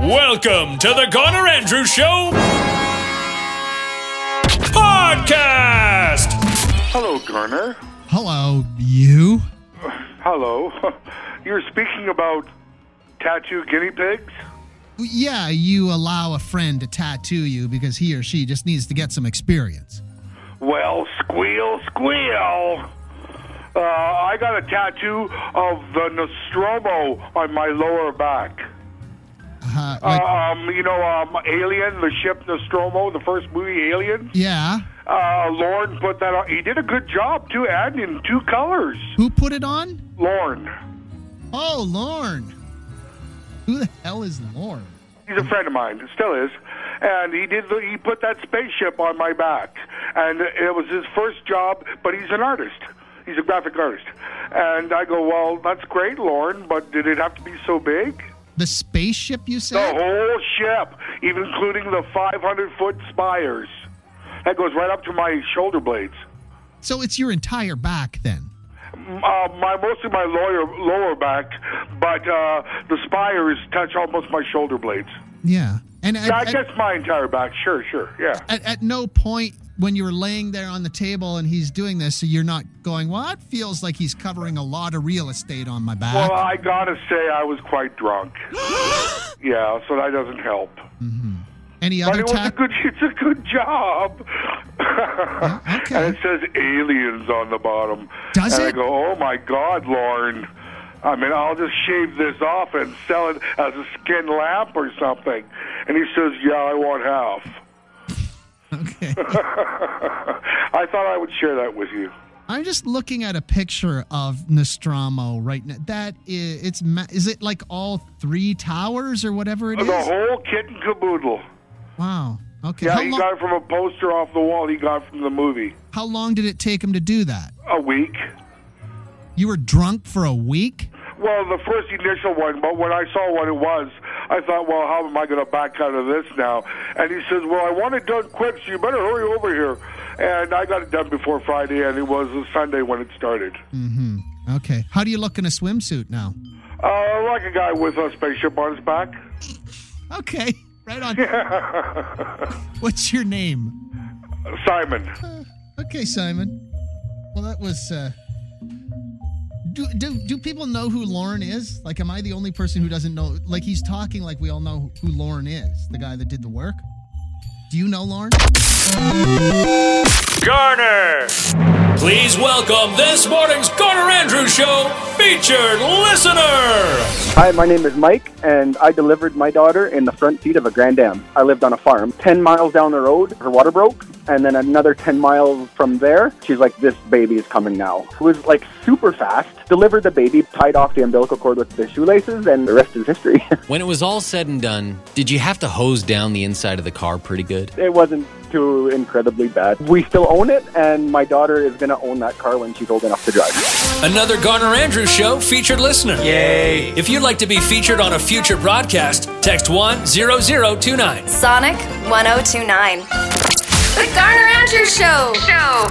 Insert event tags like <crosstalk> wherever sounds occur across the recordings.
Welcome to the Garner Andrews Show podcast. Hello, Garner. Hello, you. Hello. <laughs> You're speaking about tattoo guinea pigs? Yeah, you allow a friend to tattoo you because he or she just needs to get some experience. Well, squeal, squeal. Uh, I got a tattoo of the Nostromo on my lower back. Uh, like, um, you know, um, Alien, the ship Nostromo, the first movie, Alien. yeah. Uh, Lorne put that on. He did a good job too, and in two colors. Who put it on? Lorne. Oh, Lorne. Who the hell is Lorne? He's a friend of mine, still is, and he did. The, he put that spaceship on my back, and it was his first job. But he's an artist. He's a graphic artist, and I go, well, that's great, Lorne, but did it have to be so big? The spaceship, you said? The whole ship, even including the 500 foot spires, that goes right up to my shoulder blades. So it's your entire back then. Uh, my mostly my lower lower back, but uh, the spires touch almost my shoulder blades. Yeah. And at, I guess my entire back. Sure, sure, yeah. at, at no point when you were laying there on the table and he's doing this, so you're not going, well, it feels like he's covering a lot of real estate on my back. Well, I gotta say, I was quite drunk. <gasps> yeah, so that doesn't help. Mm-hmm. Any But other it was a good. It's a good job. <laughs> okay. And it says aliens on the bottom. Does and I it? go, oh my God, Lorne. I mean, I'll just shave this off and sell it as a skin lamp or something. And he says, yeah, I want half. Okay. <laughs> I thought I would share that with you. I'm just looking at a picture of Nostromo right now. That is, it's ma- is it like all three towers or whatever it is? The whole kit and caboodle. Wow. Okay. Yeah, how, he lo- got it from a poster off the wall he got from the movie. how long did it take him to do that? A week. You were drunk for a week? Well, the first initial one, but when I saw what it was, I thought, well, how am I going to back out of this now? And he says, well, I want it done quick, so you better hurry over here. And I got it done before Friday, and it was a Sunday when it started. Mm-hmm. Okay. How do you look in a swimsuit now? Uh, like a guy with a spaceship on his back. Okay. <laughs> Right on. <laughs> What's your name? Simon. Okay, Simon. Well, that was. Uh, do, do do people know who Lorne is? Like, am I the only person who doesn't know? Like, he's talking like we all know who Lorne is, the guy that did the work. Do you know Lorne? Garner. Please welcome this morning's Garner Andrews Show featured listener. Hi, my name is Mike, and I delivered my daughter in the front seat of a Grand Am. I lived on a farm. 10 miles down the road, her water broke, and then another 10 miles from there, she's like, This baby is coming now. It was like super fast. Delivered the baby, tied off the umbilical cord with the shoelaces, and the rest is history. <laughs> When it was all said and done, did you have to hose down the inside of the car pretty good? it wasn't too incredibly bad. We still own it, and my daughter is going to own that car when she's old enough to drive. Another Garner Andrews Show featured listener. Yay. If you'd like to be featured on a future broadcast, text 10029. Sonic 1029. The Garner Andrews Show. Show.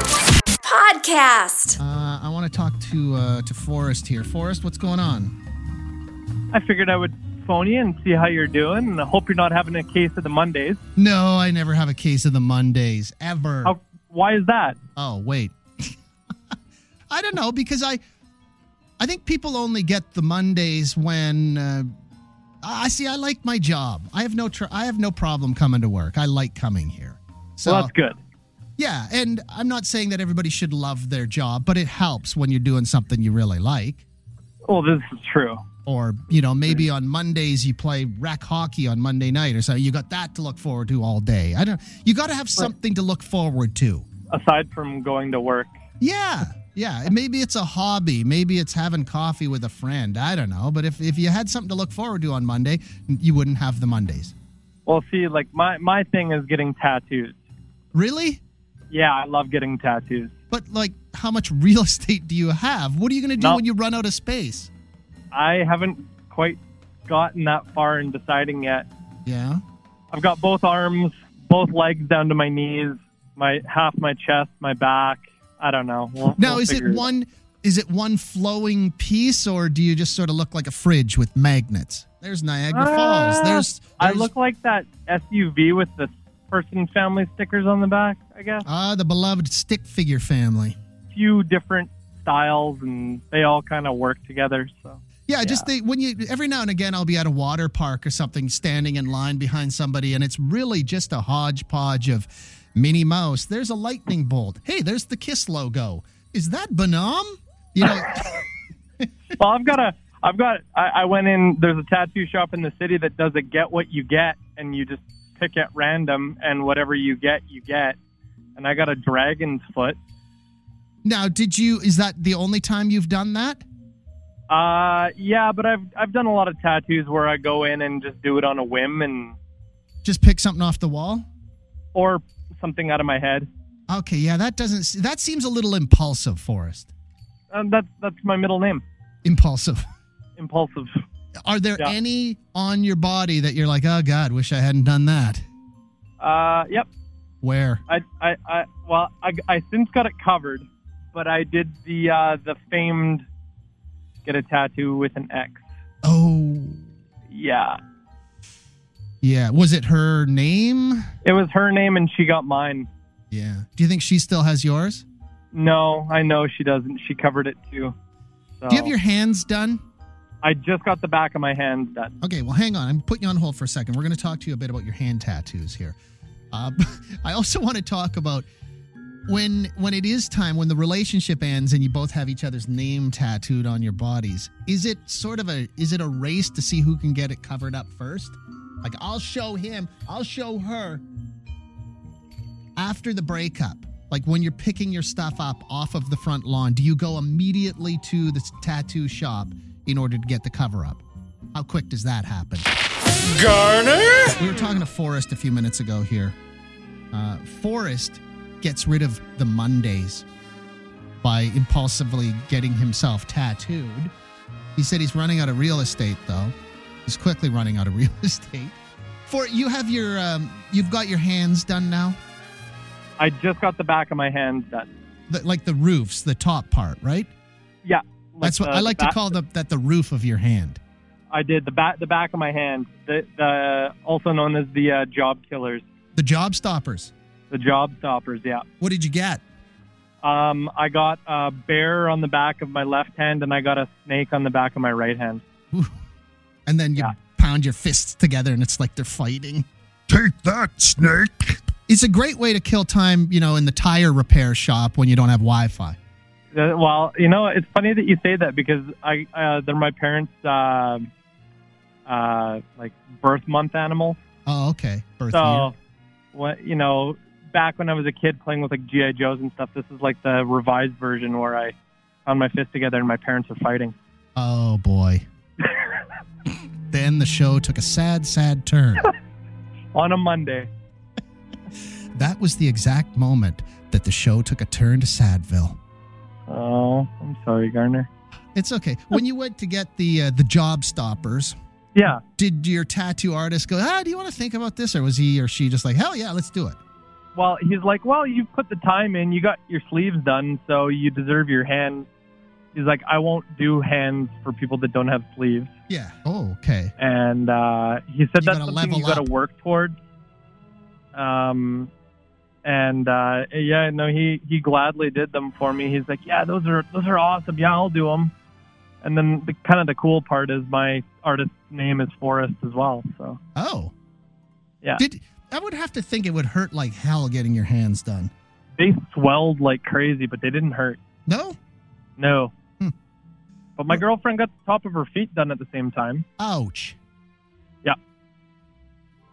Podcast. Uh, I want to talk to uh, to Forrest here. Forrest, what's going on? I figured I would phone you and see how you're doing, and I hope you're not having a case of the Mondays. No, I never have a case of the Mondays ever. How, why is that? Oh, wait. <laughs> I don't know because I I think people only get the Mondays when uh, I see I like my job. I have no tr- I have no problem coming to work. I like coming here. So well, that's good. yeah, and I'm not saying that everybody should love their job, but it helps when you're doing something you really like. Well, this is true. Or, you know, maybe on Mondays you play rec hockey on Monday night or something. You got that to look forward to all day. I don't you got to have something to look forward to. Aside from going to work, Yeah. Yeah. Maybe it's a hobby. Maybe it's having coffee with a friend. I don't know. But if, if you had something to look forward to on Monday, you wouldn't have the Mondays. well, see, like my my thing is getting tattoos. Really? Yeah, I love getting tattoos. But like, how much <laughs> real estate do you have? What are you going to do No. when you run out of space? I haven't quite gotten that far in deciding yet. Yeah. I've got both arms, both legs down to my knees, my half my chest, my back. I don't know. We'll- Now, we'll is it one Is it one flowing piece, or do you just sort of look like a fridge with magnets? There's Niagara Falls. Ah, There's, I look like that SUV with the person family stickers on the back, I guess. ah the beloved stick figure family. few different styles and they all kind of work together. So Yeah, just the, when you every now and again I'll be at a water park or something, standing in line behind somebody, and it's really just a hodgepodge of Minnie Mouse. There's a lightning bolt. Hey, there's the Kiss logo. Is that Bonhomme? You know, <laughs> well, I've got a, I've got, I, I went in. There's a tattoo shop in the city that does a get what you get, and you just pick at random, and whatever you get, you get. And I got a dragon's foot. now did you? Is that the only time you've done that? Uh, yeah, but I've I've done a lot of tattoos where I go in and just do it on a whim and Just pick something off the wall? or something out of my head. Okay, yeah, that doesn't. That seems a little impulsive, Forrest. Um, that's that's my middle name, Impulsive. <laughs> impulsive. Are there Yeah. any on your body that you're like, oh God, wish I hadn't done that? Uh, yep. Where? I, I, I well, I, I since got it covered, but I did the uh, the famed get a tattoo with an X. Oh, Yeah, yeah. Was it her name? it was her name, and she got mine. Yeah. Do you think she still has yours? No, I know she doesn't. She covered it too. So Do you have your hands done? I just got the back of my hands done. Okay, well, hang on. I'm putting you on hold for a second. We're going to talk to you a bit about your hand tattoos here. Uh, <laughs> I also want to talk about when when it is time when the relationship ends and you both have each other's name tattooed on your bodies. Is it sort of a is it a race to see who can get it covered up first? Like I'll show him, I'll show her after the breakup. Like when you're picking your stuff up off of the front lawn, do you go immediately to the tattoo shop in order to get the cover up? How quick does that happen? Garner? We were talking to Forrest a few minutes ago here. Uh, Forrest gets rid of the Mondays by impulsively getting himself tattooed. He said he's running out of real estate, though. He's quickly running out of <laughs> real estate. For you have your, um, you've got your hands done now, I just got the back of my hands done. the, like the roofs, the top part, right? Yeah, like That's what the- I like to call the that the roof of your hand. I did the back the back of my hand, the, the also known as the uh, job killers, The job stoppers. the job stoppers. Yeah. What did you get? Um, I got a bear on the back of my left hand, and I got a snake on the back of my right hand. And then you Yeah. pound your fists together, and it's like they're fighting. Take that, snake. It's a great way to kill time, you know, in the tire repair shop when you don't have Wi-Fi. Uh, Well, you know, it's funny that you say that because I uh, they're my parents' uh, uh, like birth month animals. Oh, okay. Birth year. So, what you know, back when I was a kid playing with like GI Joes and stuff, this is like the revised version where I found my fist together and my parents are fighting. Oh boy. <laughs> then the show took a sad, sad turn. <laughs> on a Monday. <laughs> that was the exact moment that the show took a turn to Sadville. Oh, I'm sorry, Garner. It's okay. When you went to get the uh, the job stoppers, Yeah. did your tattoo artist go, "Ah, do you want to think about this?" or was he or she just like, "Hell yeah, let's do it." Well, he's like, well, you put the time in, you got your sleeves done, so you deserve your hand. He's like, I won't do hands for people that don't have sleeves. Yeah. Oh, okay. And uh, he said You that's something you got to work towards. Um, and uh, yeah, no, he he gladly did them for me. He's like, yeah, those are those are awesome. Yeah, I'll do them. And then the kind of the cool part is my artist's name is Forrest as well. So Oh. Yeah. Did I would have to think it would hurt like hell getting your hands done. they swelled like crazy, but they didn't hurt. No? No. Hmm. But my girlfriend got the top of her feet done at the same time. Ouch. Yeah.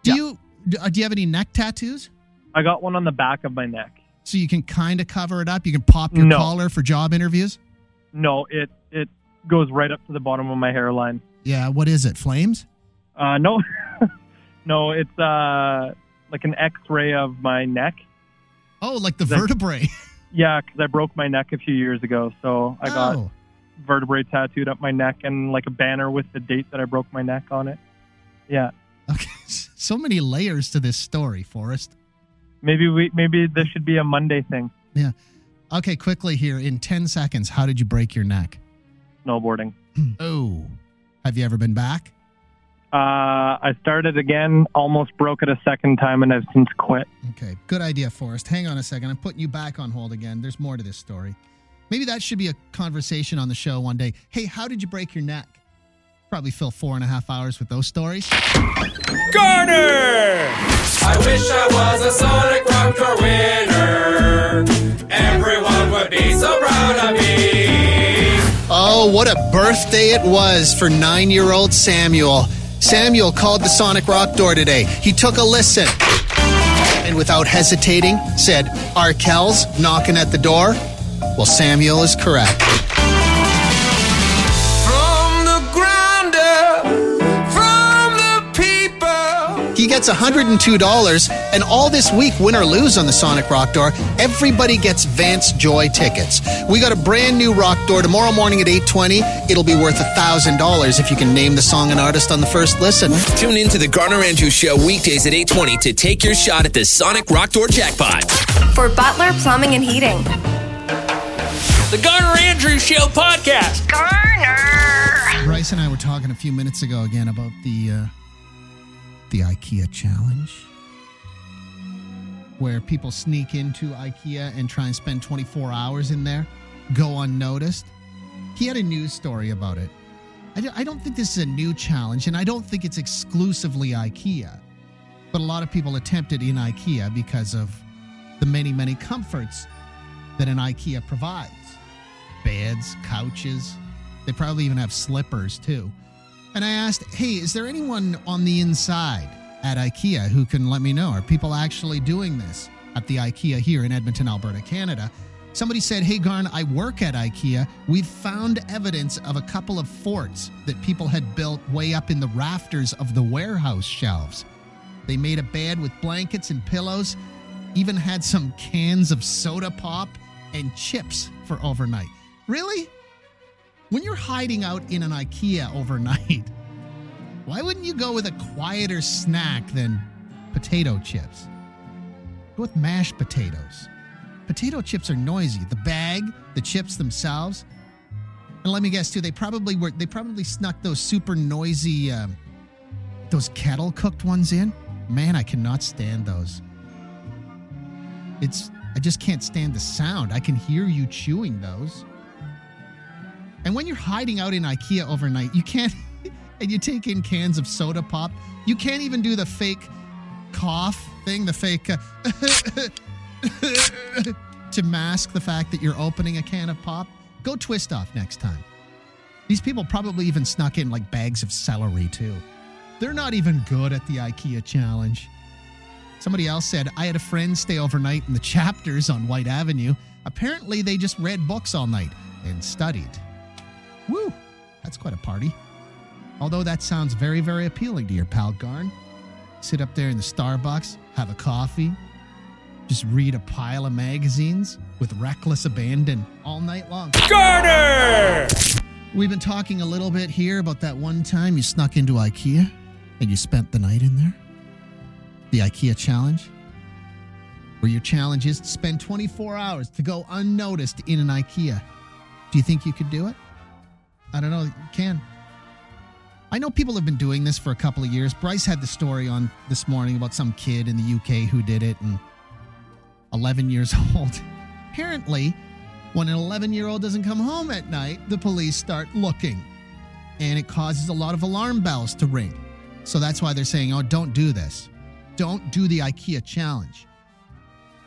Do Yeah. you uh, do you have any neck tattoos? I got one on the back of my neck. So you can kind of cover it up. You can pop your No. collar for job interviews. No, it it goes right up to the bottom of my hairline. Yeah. What is it? Flames? Uh, no, <laughs> no, it's uh like an X-ray of my neck. Oh, like the vertebrae. <laughs> Yeah, because I broke my neck a few years ago, so I got oh. vertebrae tattooed up my neck and like a banner with the date that I broke my neck on it. Yeah, Okay. <laughs> So many layers to this story, Forrest. Maybe we maybe this should be a Monday thing. Yeah. Okay, quickly here in 10 seconds, how did you break your neck? Snowboarding. <clears throat> Oh. Have you ever been back? Uh, I started again, almost broke it a second time, and I've since quit. Okay, good idea, Forrest. Hang on a second. I'm putting you back on hold again. There's more to this story. Maybe that should be a conversation on the show one day. Hey, how did you break your neck? Probably fill four and a half hours with those stories. Garner! I wish I was a Sonic Rocker winner. Everyone would be so proud of me. Oh, what a birthday it was for nine year old Samuel. Samuel called the Sonic Rock door today. He took a listen and without hesitating said, Arkells knocking at the door? Well, Samuel is correct. Gets $102, and all this week, win or lose on the Sonic Rock Door, everybody gets Vance Joy tickets. We got a brand new Rock Door tomorrow morning at 820. It'll be worth $1,000 if you can name the song and artist on the first listen. Tune in to the Garner Andrews Show weekdays at 820 to take your shot at the Sonic Rock Door jackpot. For Butler Plumbing and Heating. The Garner Andrews Show podcast. Garner! Bryce and I were talking a few minutes ago again about the uh, the IKEA challenge, where people sneak into IKEA and try and spend 24 hours in there, go unnoticed. He had a news story about it. I don't- think this is a new challenge, and I don't think it's exclusively IKEA, but a lot of people attempt it in IKEA because of the many, many comforts that an IKEA provides beds, couches. They probably even have slippers too. And I asked, hey, is there anyone on the inside at IKEA who can let me know? Are people actually doing this at the IKEA here in Edmonton, Alberta, Canada? Somebody said, hey, Garn, I work at IKEA. We've found evidence of a couple of forts that people had built way up in the rafters of the warehouse shelves. They made a bed with blankets and pillows, even had some cans of soda pop and chips for overnight. Really? When you're hiding out in an IKEA overnight, <laughs> why wouldn't you go with a quieter snack than potato chips? Go with mashed potatoes. Potato chips are noisy. The bag, the chips themselves. And let me guess too, they probably were they probably snuck those super noisy um, those kettle cooked ones in. Man, I cannot stand those. It's I just can't stand the sound. I can hear you chewing those. And when you're hiding out in IKEA overnight, you can't <laughs> and you take in cans of soda pop. You can't even do the fake cough thing, the fake uh, <laughs> to mask the fact that you're opening a can of pop. Go twist off next time. These people probably even snuck in like bags of celery too. They're not even good at the IKEA challenge. Somebody else said, I had a friend stay overnight in the <laughs> chapters on Whyte Avenue. Apparently, they just read books all night and studied. Woo, that's quite a party. Although that sounds very, very appealing to your pal Garn. Sit up there in the Starbucks, have a coffee, just read a pile of magazines with reckless abandon all night long. Garner! We've been talking a little bit here about that one time you snuck into IKEA and you spent the night in there. The IKEA challenge, where your challenge is to spend 24 hours to go unnoticed in an IKEA. Do you think you could do it? I don't know. You can. I know people have been doing this for a couple of years. Bryce had the story on this morning about some kid in the UK who did it and 11 years <laughs> old. Apparently, when an 11 year old doesn't come home at night, the police start looking. And it causes a lot of alarm bells to ring. So that's why they're saying, oh, don't do this. Don't do the IKEA challenge.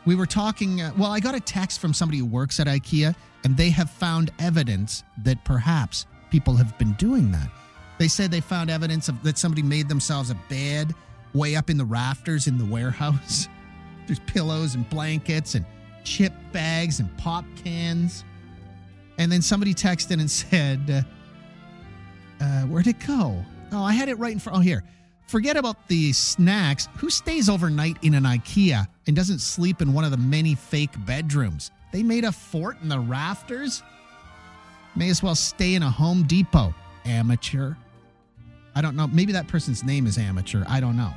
We were talking, uh, well, I got a text from somebody who works at IKEA, and they have found evidence that perhaps people have been doing that. They said they found evidence of that somebody made themselves a bed way up in the rafters in the warehouse. <laughs> There's pillows and blankets and chip bags and pop cans. And then somebody texted and <laughs> said, uh, uh, Where'd it go? Oh, I had it right in front. Oh, here. Forget about the snacks. Who stays overnight in an IKEA and doesn't sleep in one of the many fake bedrooms? They made a fort in the rafters? May as well stay in a Home Depot. Amateur. I don't know. Maybe that person's name is Amateur. I don't know.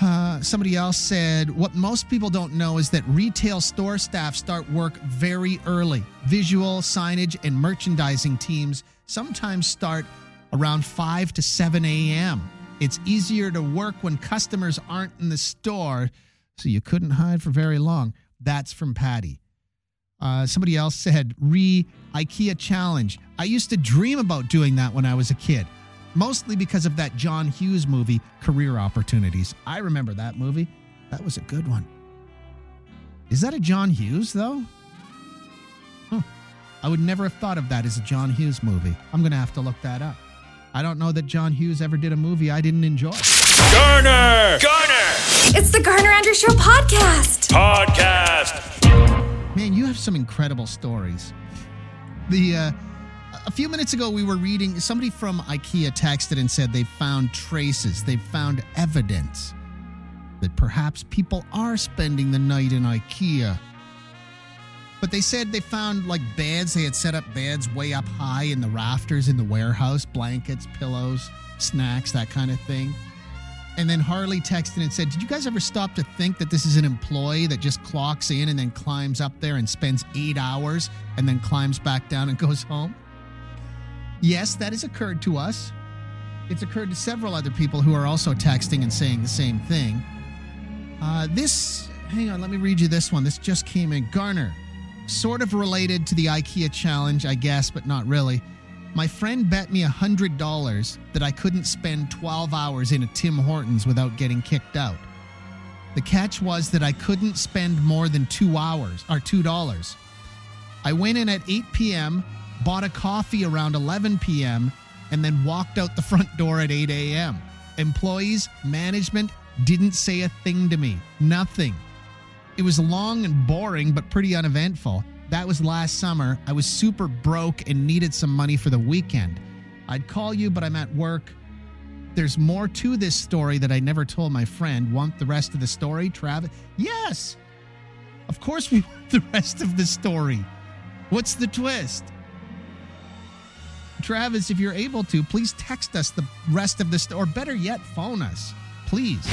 Uh, somebody else said, What most people don't know is that retail store staff start work very early. Visual, signage, and merchandising teams sometimes start around 5 to 7 a.m. It's easier to work when customers aren't in the store, so you couldn't hide for very long. That's from Patty. Uh, somebody else said, re IKEA challenge. I used to dream about doing that when I was a kid, mostly because of that John Hughes movie, Career Opportunities. I remember that movie. That was a good one. Is that a John Hughes, though? Huh. I would never have thought of that as a John Hughes movie. I'm going to have to look that up. I don't know that John Hughes ever did a movie I didn't enjoy. Garner! Garner! It's the Garner Andrew Show podcast. Podcast. Man, you have some incredible stories. The uh, a few minutes ago, we were reading somebody from IKEA texted and said they found traces, they found evidence that perhaps people are spending the night in IKEA. But they said they found like beds. They had set up beds way up high in the rafters in the warehouse, blankets, pillows, snacks, that kind of thing. And then Harley texted and said, Did you guys ever stop to think that this is an employee that just clocks in and then climbs up there and spends eight hours and then climbs back down and <laughs> goes home? Yes, that has occurred to us. It's occurred to several other people who are also texting and saying the same thing. Uh, this, hang on, let me read you this one. This just came in. Garner, sort of related to the IKEA challenge, I guess, but not really. My friend bet me $100 that I couldn't spend 12 hours in a Tim Hortons without getting kicked out. The catch was that I couldn't spend more than two hours, or $2. I went in at 8 p.m., bought a coffee around 11 p.m., and then walked out the front door at 8 a.m. Employees, management didn't say a thing to me. Nothing. It was long and boring, but pretty uneventful. That was last summer. I was super broke and needed some money for the weekend. I'd call you, but I'm at work. There's more to this story that I never told my friend. Want the rest of the story, Travis? Yes! Of course, we <laughs> want the rest of the story. What's the twist? Travis, if you're able to, please text us the rest of the story, or better yet, phone us. Please.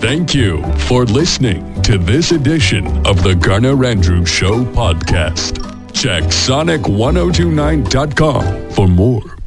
Thank you for listening to this edition of the Garner Andrews Show podcast. Check sonic1029.com for more.